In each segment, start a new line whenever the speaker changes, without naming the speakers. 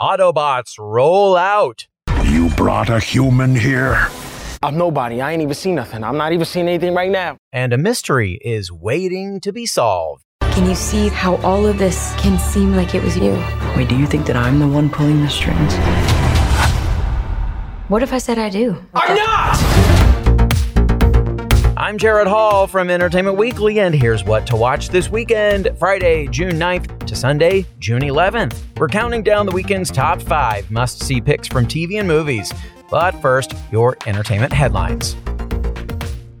Autobots roll out.
You brought a human here?
I'm nobody. I ain't even seen nothing. I'm not even seeing anything right now.
And a mystery is waiting to be solved.
Can you see how all of this can seem like it was you?
Wait, do you think that I'm the one pulling the strings?
What if I said I do?
I'm not!
I'm Gerrad Hall from Entertainment Weekly, and here's what to watch this weekend Friday, June 9th to Sunday, June 11th. We're counting down the weekend's top five must see picks from TV and movies. But first, your entertainment headlines.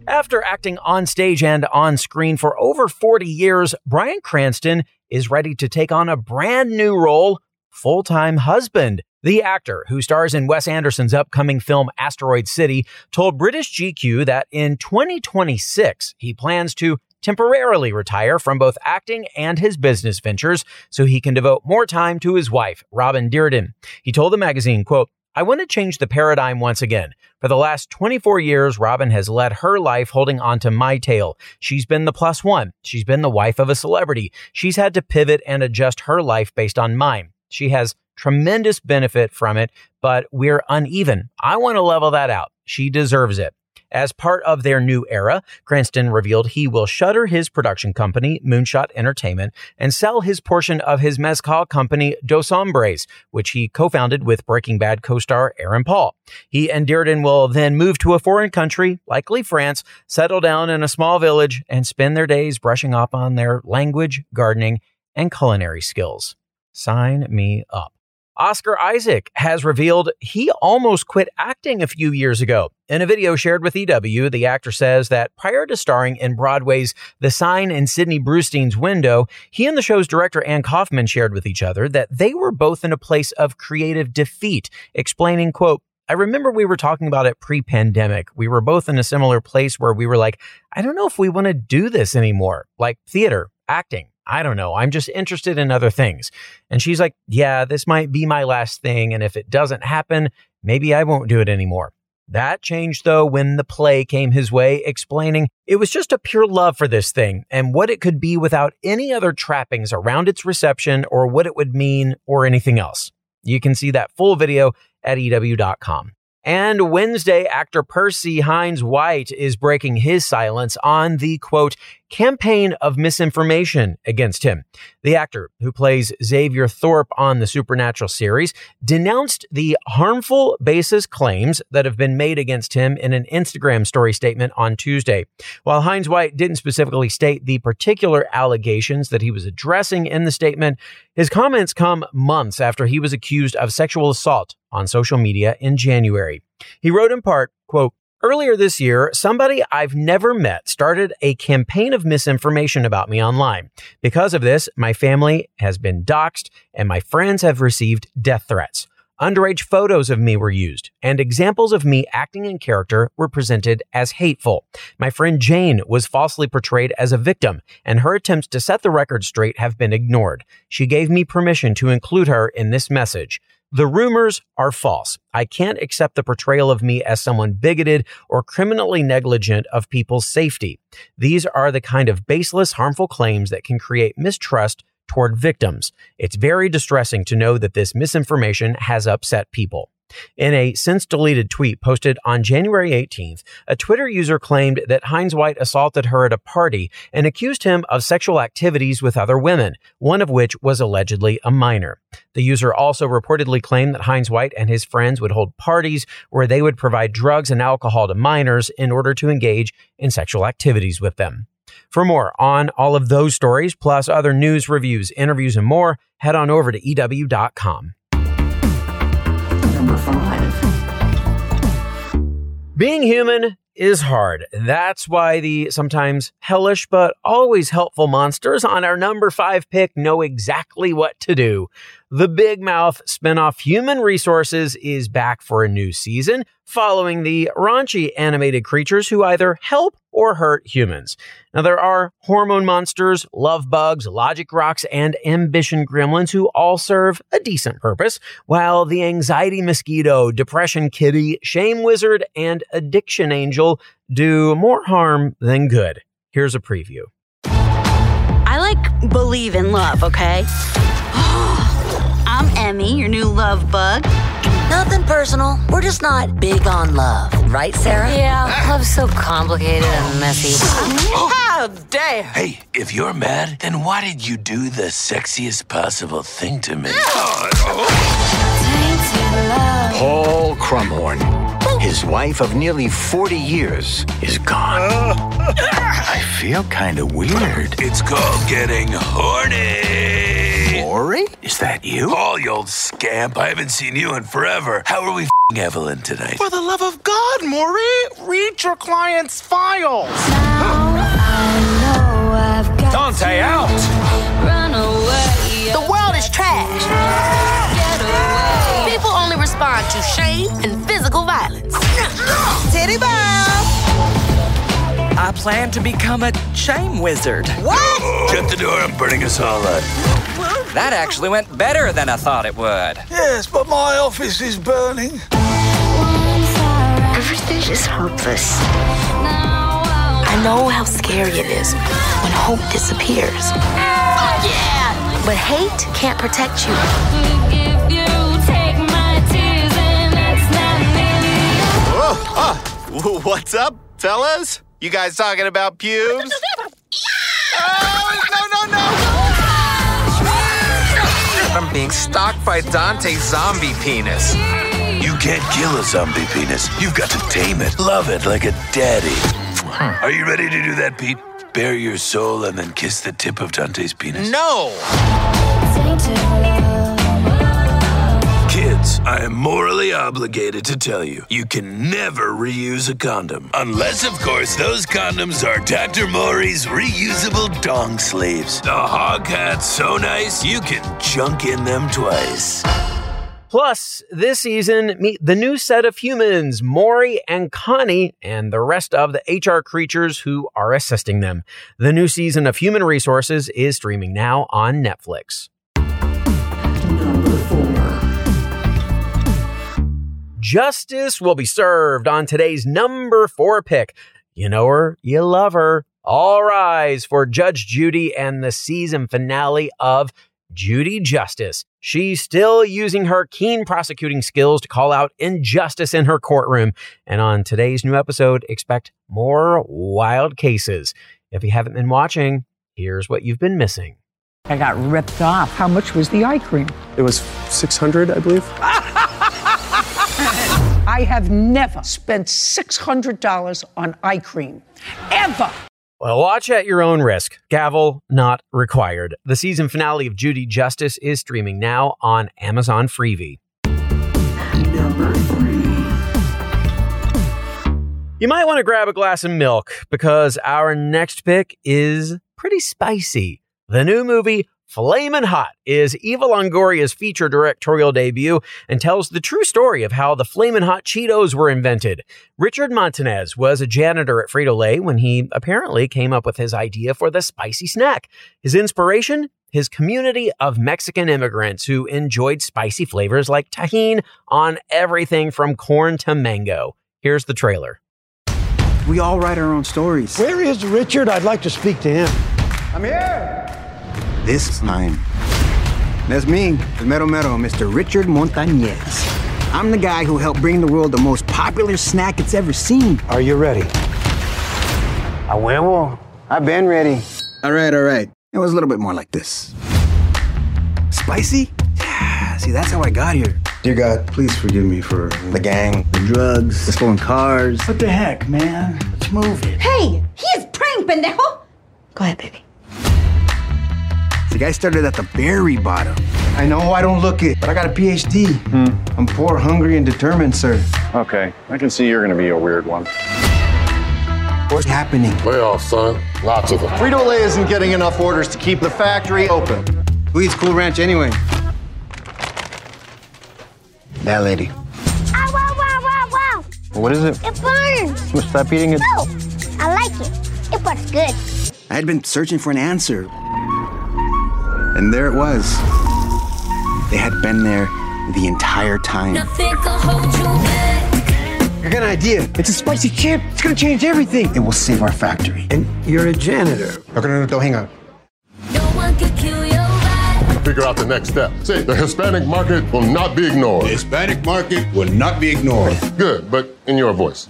After acting on stage and on screen for over 40 years, Bryan Cranston is ready to take on a brand new role full time husband. The actor, who stars in Wes Anderson's upcoming film Asteroid City, told British GQ that in 2026 he plans to temporarily retire from both acting and his business ventures so he can devote more time to his wife, Robin Dearden. He told the magazine, quote, I want to change the paradigm once again. For the last 24 years, Robin has led her life holding onto my tail. She's been the plus one. She's been the wife of a celebrity. She's had to pivot and adjust her life based on mine. She has tremendous benefit from it, but we're uneven. I want to level that out. She deserves it. As part of their new era, Cranston revealed he will shutter his production company, Moonshot Entertainment, and sell his portion of his mezcal company, Dos Hombres, which he co-founded with Breaking Bad co-star Aaron Paul. He and Dearden will then move to a foreign country, likely France, settle down in a small village, and spend their days brushing up on their language, gardening, and culinary skills. Sign me up. Oscar Isaac has revealed he almost quit acting a few years ago. In a video shared with EW, the actor says that prior to starring in Broadway's The Sign in Sidney Brustein's Window, he and the show's director Anne Kaufman shared with each other that they were both in a place of creative defeat, explaining, quote, I remember we were talking about it pre pandemic. We were both in a similar place where we were like, I don't know if we want to do this anymore, like theater, acting. I don't know. I'm just interested in other things. And she's like, Yeah, this might be my last thing. And if it doesn't happen, maybe I won't do it anymore. That changed though when the play came his way, explaining it was just a pure love for this thing and what it could be without any other trappings around its reception or what it would mean or anything else. You can see that full video at EW.com. And Wednesday, actor Percy Hynes White is breaking his silence on the quote, campaign of misinformation against him. The actor who plays Xavier Thorpe on the Supernatural series denounced the harmful basis claims that have been made against him in an Instagram story statement on Tuesday. While Hynes White didn't specifically state the particular allegations that he was addressing in the statement, his comments come months after he was accused of sexual assault on social media in January. He wrote in part, quote, Earlier this year, somebody I've never met started a campaign of misinformation about me online. Because of this, my family has been doxxed and my friends have received death threats. Underage photos of me were used, and examples of me acting in character were presented as hateful. My friend Jane was falsely portrayed as a victim, and her attempts to set the record straight have been ignored. She gave me permission to include her in this message. The rumors are false. I can't accept the portrayal of me as someone bigoted or criminally negligent of people's safety. These are the kind of baseless, harmful claims that can create mistrust toward victims. It's very distressing to know that this misinformation has upset people. In a since deleted tweet posted on January 18th, a Twitter user claimed that Hynes White assaulted her at a party and accused him of sexual activities with other women, one of which was allegedly a minor. The user also reportedly claimed that Hynes White and his friends would hold parties where they would provide drugs and alcohol to minors in order to engage in sexual activities with them. For more on all of those stories, plus other news, reviews, interviews, and more, head on over to EW.com. Being human is hard. That's why the sometimes hellish but always helpful monsters on our number five pick know exactly what to do. The Big Mouth spinoff Human Resources is back for a new season, following the raunchy animated creatures who either help or hurt humans. Now, there are hormone monsters, love bugs, logic rocks, and ambition gremlins who all serve a decent purpose, while the anxiety mosquito, depression kitty, shame wizard, and addiction angel do more harm than good. Here's a preview.
I like believe in love, okay? I'm Emmy, your new love bug.
Nothing personal. We're just not big on love. Right, Sarah?
Yeah, love's so complicated and messy.
How dare!
Hey, if you're mad, then why did you do the sexiest possible thing to me?
Paul Crumhorn, his wife of nearly 40 years, is gone. Uh. I feel kind of weird.
It's called getting horny.
Maury? Is that you?
Paul, you old scamp. I haven't seen you in forever. How are we f***ing Evelyn tonight?
For the love of God, Maury, read your client's files.
Dante, out!
The world is trash. People only respond to shame and physical violence. Titty Bob!
I plan to become a shame wizard.
What?
Shut the door, I'm burning us all up.
That actually went better than I thought it would.
Yes, but my office is burning.
Everything is hopeless.
I know how scary it is when hope disappears. yeah! But hate can't protect you.
Oh, what's up, fellas? You guys talking about pubes? oh, no, no, no! I'm being stalked by Dante's zombie penis.
You can't kill a zombie penis. You've got to tame it, love it like a daddy. Are you ready to do that, Pete? Bare your soul and then kiss the tip of Dante's penis?
No!
I am morally obligated to tell you, you can never reuse a condom. Unless, of course, those condoms are Dr. Maury's reusable dong sleeves. The hog hat's so nice, you can chunk in them twice.
Plus, this season, meet the new set of humans, Maury and Connie, and the rest of the HR creatures who are assisting them. The new season of Human Resources is streaming now on Netflix. Justice will be served on today's number four pick. You know her, you love her. All rise for Judge Judy and the season finale of Judy Justice. She's still using her keen prosecuting skills to call out injustice in her courtroom. And on today's new episode, expect more wild cases. If you haven't been watching, here's what you've been missing.
I got ripped off. How much was the eye cream?
It was 600, I believe.
I have never spent $600 on eye cream. Ever.
Well, watch at your own risk. Gavel not required. The season finale of Judy Justice is streaming now on Amazon Freevee. You might want to grab a glass of milk because our next pick is pretty spicy. The new movie Flamin' Hot is Eva Longoria's feature directorial debut and tells the true story of how the Flamin' Hot Cheetos were invented. Richard Montanez was a janitor at Frito-Lay when he apparently came up with his idea for the spicy snack. His inspiration? His community of Mexican immigrants who enjoyed spicy flavors like Tajín on everything from corn to mango. Here's the trailer.
We all write our own stories.
Where is Richard? I'd like to speak to him.
I'm here. This time, that's me, the Mero Mero, Mr. Richard Montañez. I'm the guy who helped bring the world the most popular snack it's ever seen.
Are you ready?
A huevo. I've been ready. All right, all right. It was a little bit more like this. Spicy? Yeah, see, that's how I got here. Dear God, please forgive me for the gang, the drugs, the stolen cars.
What the heck, man? Let's move it.
Hey, he is praying, pendejo. Go ahead, baby.
The guy started at the very bottom.
I know I don't look it, but I got a PhD. Hmm. I'm poor, hungry, and determined, sir.
Okay, I can see you're gonna be a weird one.
What's happening?
Layoffs, son. Lots of them.
Frito-Lay isn't getting enough orders to keep the factory open.
Who eats Cool Ranch anyway? That lady.
Ow, wow, wow, wow, wow.
What is it?
It burns.
Well, stop eating it.
No, I like it. It was good.
I had been searching for an answer. And there it was. They had been there the entire time.
Nothing can hold you.
I got an idea. It's a spicy chip. It's gonna change everything.
It will save our factory.
And you're a janitor.
Okay, no, no, don't hang up.
No one can kill your vibe.
figure out the next step. Say, the Hispanic market will not be ignored.
The Hispanic market will not be ignored.
Good, but in your voice.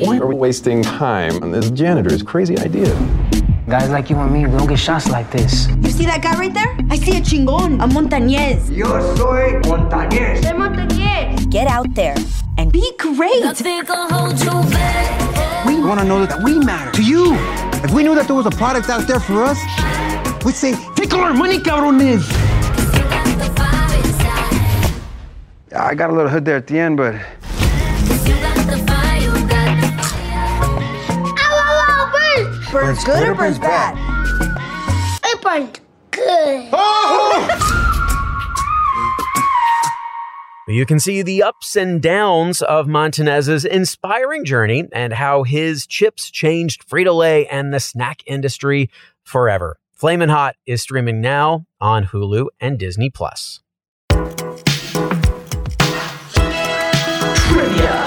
Why are we wasting time on this janitor's crazy idea?
Guys like you and me, we don't get shots like this.
You see that guy right there? I see a chingon, a montañez.
Yo soy montañez.
They're montañez. Get out there and be great.
We want to know that we matter to you. If we knew that there was a product out there for us, we'd say, take all our money, cabrones. I got a little hood there at the end, but
Burns good or burns bad?
It burned good.
You can see the ups and downs of Montanez's inspiring journey and how his chips changed Frito Lay and the snack industry forever. Flamin' Hot is streaming now on Hulu and Disney Plus. Trivia.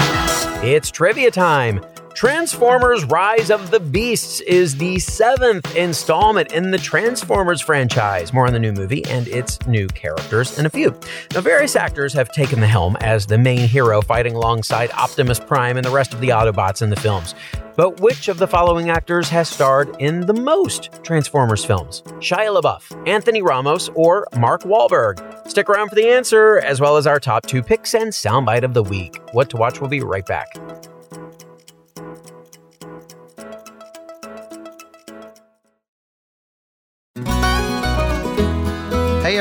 It's trivia time. Transformers Rise of the Beasts is the seventh installment in the Transformers franchise. More on the new movie and its new characters in a few. Now, various actors have taken the helm as the main hero fighting alongside Optimus Prime and the rest of the Autobots in the films. But which of the following actors has starred in the most Transformers films? Shia LaBeouf, Anthony Ramos, or Mark Wahlberg? Stick around for the answer, as well as our top two picks and soundbite of the week. What to watch will be right back.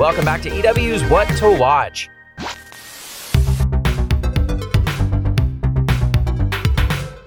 Welcome back to EW's What to Watch.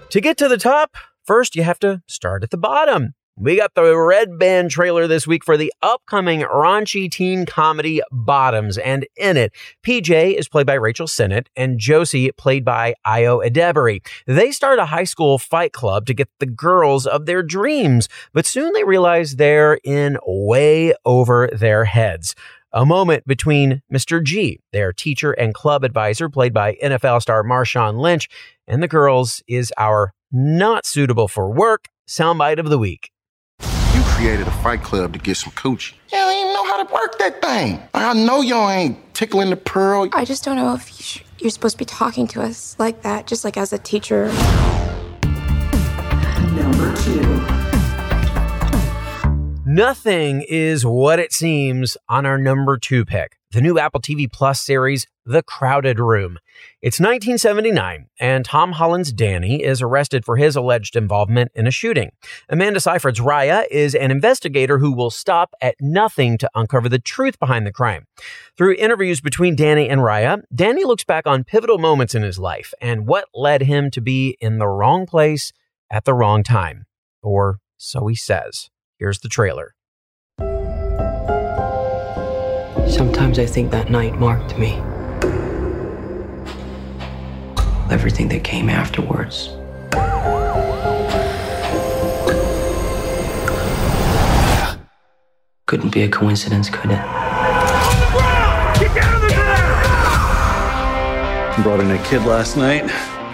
To get to the top, first you have to start at the bottom. We got the Red Band trailer this week for the upcoming raunchy teen comedy Bottoms, and in it, PJ is played by Rachel Sennett and Josie played by Ayo Edebiri. They start a high school fight club to get the girls of their dreams, but soon they realize they're in way over their heads. A moment between Mr. G, their teacher and club advisor, played by NFL star Marshawn Lynch, and the girls is our not suitable for work soundbite of the week.
You created a fight club to get some coochie. You don't even know how to work that thing. I know y'all ain't tickling the pearl.
I just don't know if you sh- you're supposed to be talking to us like that, just like as a teacher.
Number two.
Nothing is what it seems on our number two pick, the new Apple TV Plus series, The Crowded Room. It's 1979, and Tom Holland's Danny is arrested for his alleged involvement in a shooting. Amanda Seyfried's Rya is an investigator who will stop at nothing to uncover the truth behind the crime. Through interviews between Danny and Rya, Danny looks back on pivotal moments in his life and what led him to be in the wrong place at the wrong time. Or so he says. Here's the trailer.
Sometimes I think that night marked me. Everything that came afterwards. Couldn't be a coincidence, could it?
Brought in a kid last night.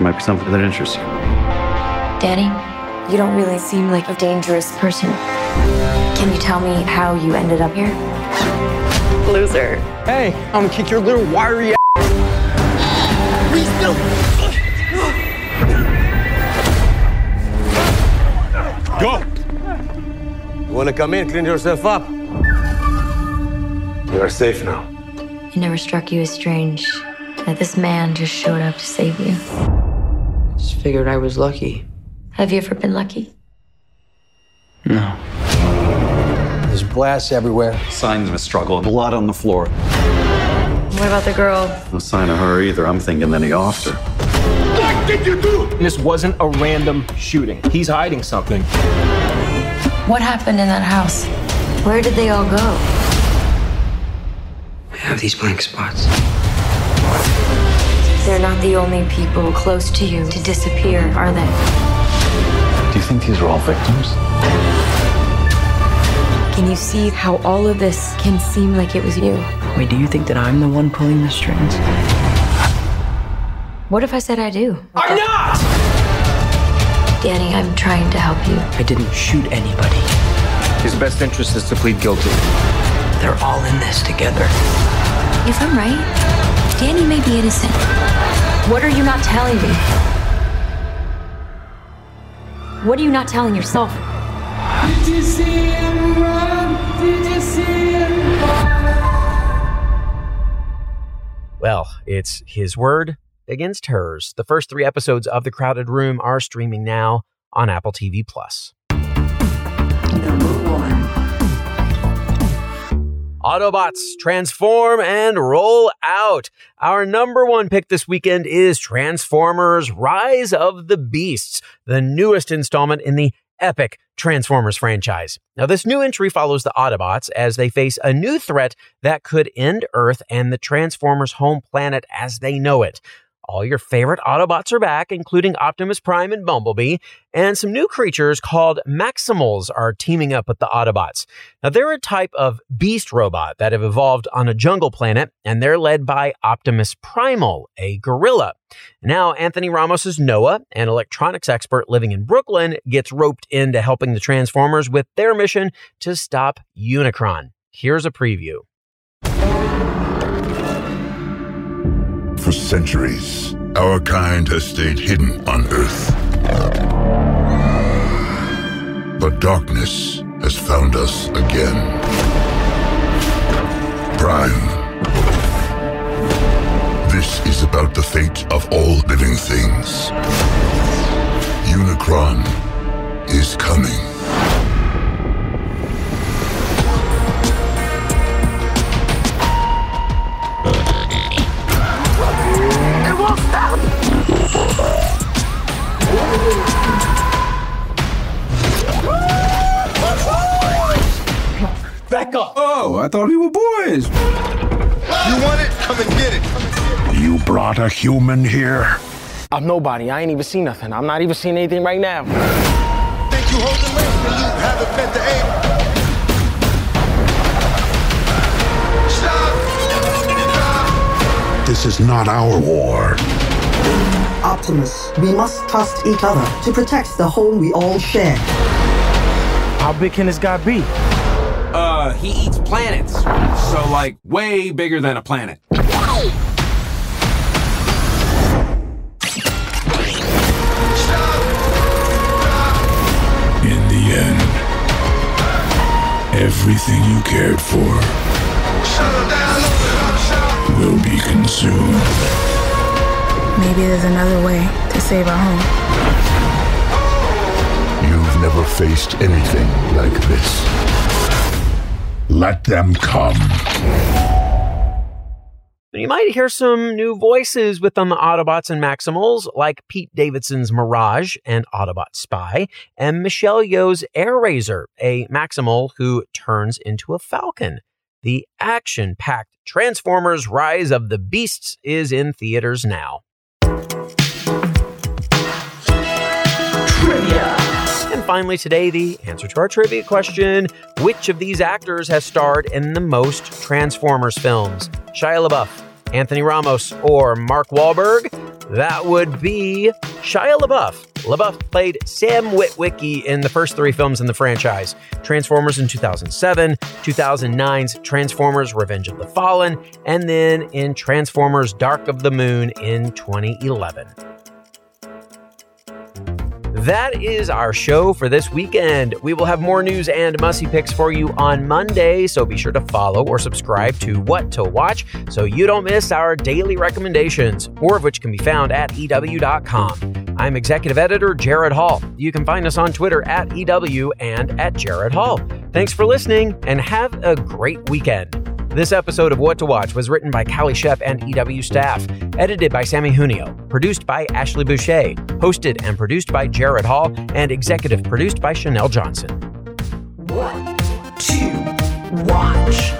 Might be something that interests you.
Danny, you don't really seem like a dangerous person. Can you tell me how you ended up here? Loser.
Hey, I'm gonna kick your little wiry ass.
We still.
Go! You wanna come in, clean yourself up? You are safe now.
It never struck you as strange that this man just showed up to save you.
Just figured I was lucky.
Have you ever been lucky?
No.
The
There's blasts everywhere.
Signs of a struggle. Blood on the floor.
What about the girl?
No sign of her either. I'm thinking that he offed her.
What did you do? This wasn't a random shooting. He's hiding something.
What happened in that house? Where did they all go?
I have these blank spots.
They're not the only people close to you to disappear, are they?
Do you think these are all victims?
Can you see how all of this can seem like it was you?
Wait, do you think that I'm the one pulling the strings?
What if I said I do?
I'm not!
Danny, I'm trying to help you.
I didn't shoot anybody.
His best interest is to plead guilty.
They're all in this together.
If I'm right, Danny may be innocent. What are you not telling me? What are you not telling yourself?
Well, it's his word against hers. The first three episodes of The Crowded Room are streaming now on Apple TV Plus. Autobots transform and roll out. Our number one pick this weekend is Transformers Rise of the Beasts, the newest installment in the epic Transformers franchise. Now, this new entry follows the Autobots as they face a new threat that could end Earth and the Transformers' home planet as they know it. All your favorite Autobots are back, including Optimus Prime and Bumblebee, and some new creatures called Maximals are teaming up with the Autobots. Now, they're a type of beast robot that have evolved on a jungle planet, and they're led by Optimus Primal, a gorilla. Now, Anthony Ramos is Noah, an electronics expert living in Brooklyn, gets roped into helping the Transformers with their mission to stop Unicron. Here's a preview.
For centuries, our kind has stayed hidden on Earth. But darkness has found us again. Prime. This is about the fate of all living things. Unicron is coming.
Back up. Oh, I thought we were boys.
You want it? Come and get it.
You brought a human here?
I'm nobody. I ain't even seen nothing. I'm not even seeing anything right now.
Think you holding late and you haven't met the aim.
This is not our war.
Optimus, we must trust each other to protect the home we all share.
How big can this guy be?
Uh, he eats planets. So, like, way bigger than a planet.
In the end, everything you cared for will be consumed.
Maybe there's another way to save our home.
You've never faced anything like this. Let them come.
You might hear some new voices within the Autobots and Maximals, like Pete Davidson's Mirage and Autobot Spy, and Michelle Yeoh's Airazor, a Maximal who turns into a Falcon. The action packed Transformers Rise of the Beasts is in theaters now. Finally, today, the answer to our trivia question Which of these actors has starred in the most Transformers films? Shia LaBeouf, Anthony Ramos, or Mark Wahlberg? That would be Shia LaBeouf. LaBeouf played Sam Witwicky in the first three films in the franchise Transformers in 2007, 2009's Transformers Revenge of the Fallen, and then in Transformers Dark of the Moon in 2011. That is our show for this weekend. We will have more news and musty picks for you on Monday, so be sure to follow or subscribe to What to Watch so you don't miss our daily recommendations, more of which can be found at EW.com. I'm executive editor Gerrad Hall. You can find us on Twitter at EW and at Gerrad Hall. Thanks for listening and have a great weekend. This episode of What to Watch was written by Calie Schepp and EW staff, edited by Samee Junio, produced by Ashley Boucher, hosted and produced by Gerrad Hall, and executive produced by Chanelle Johnson.
What to watch?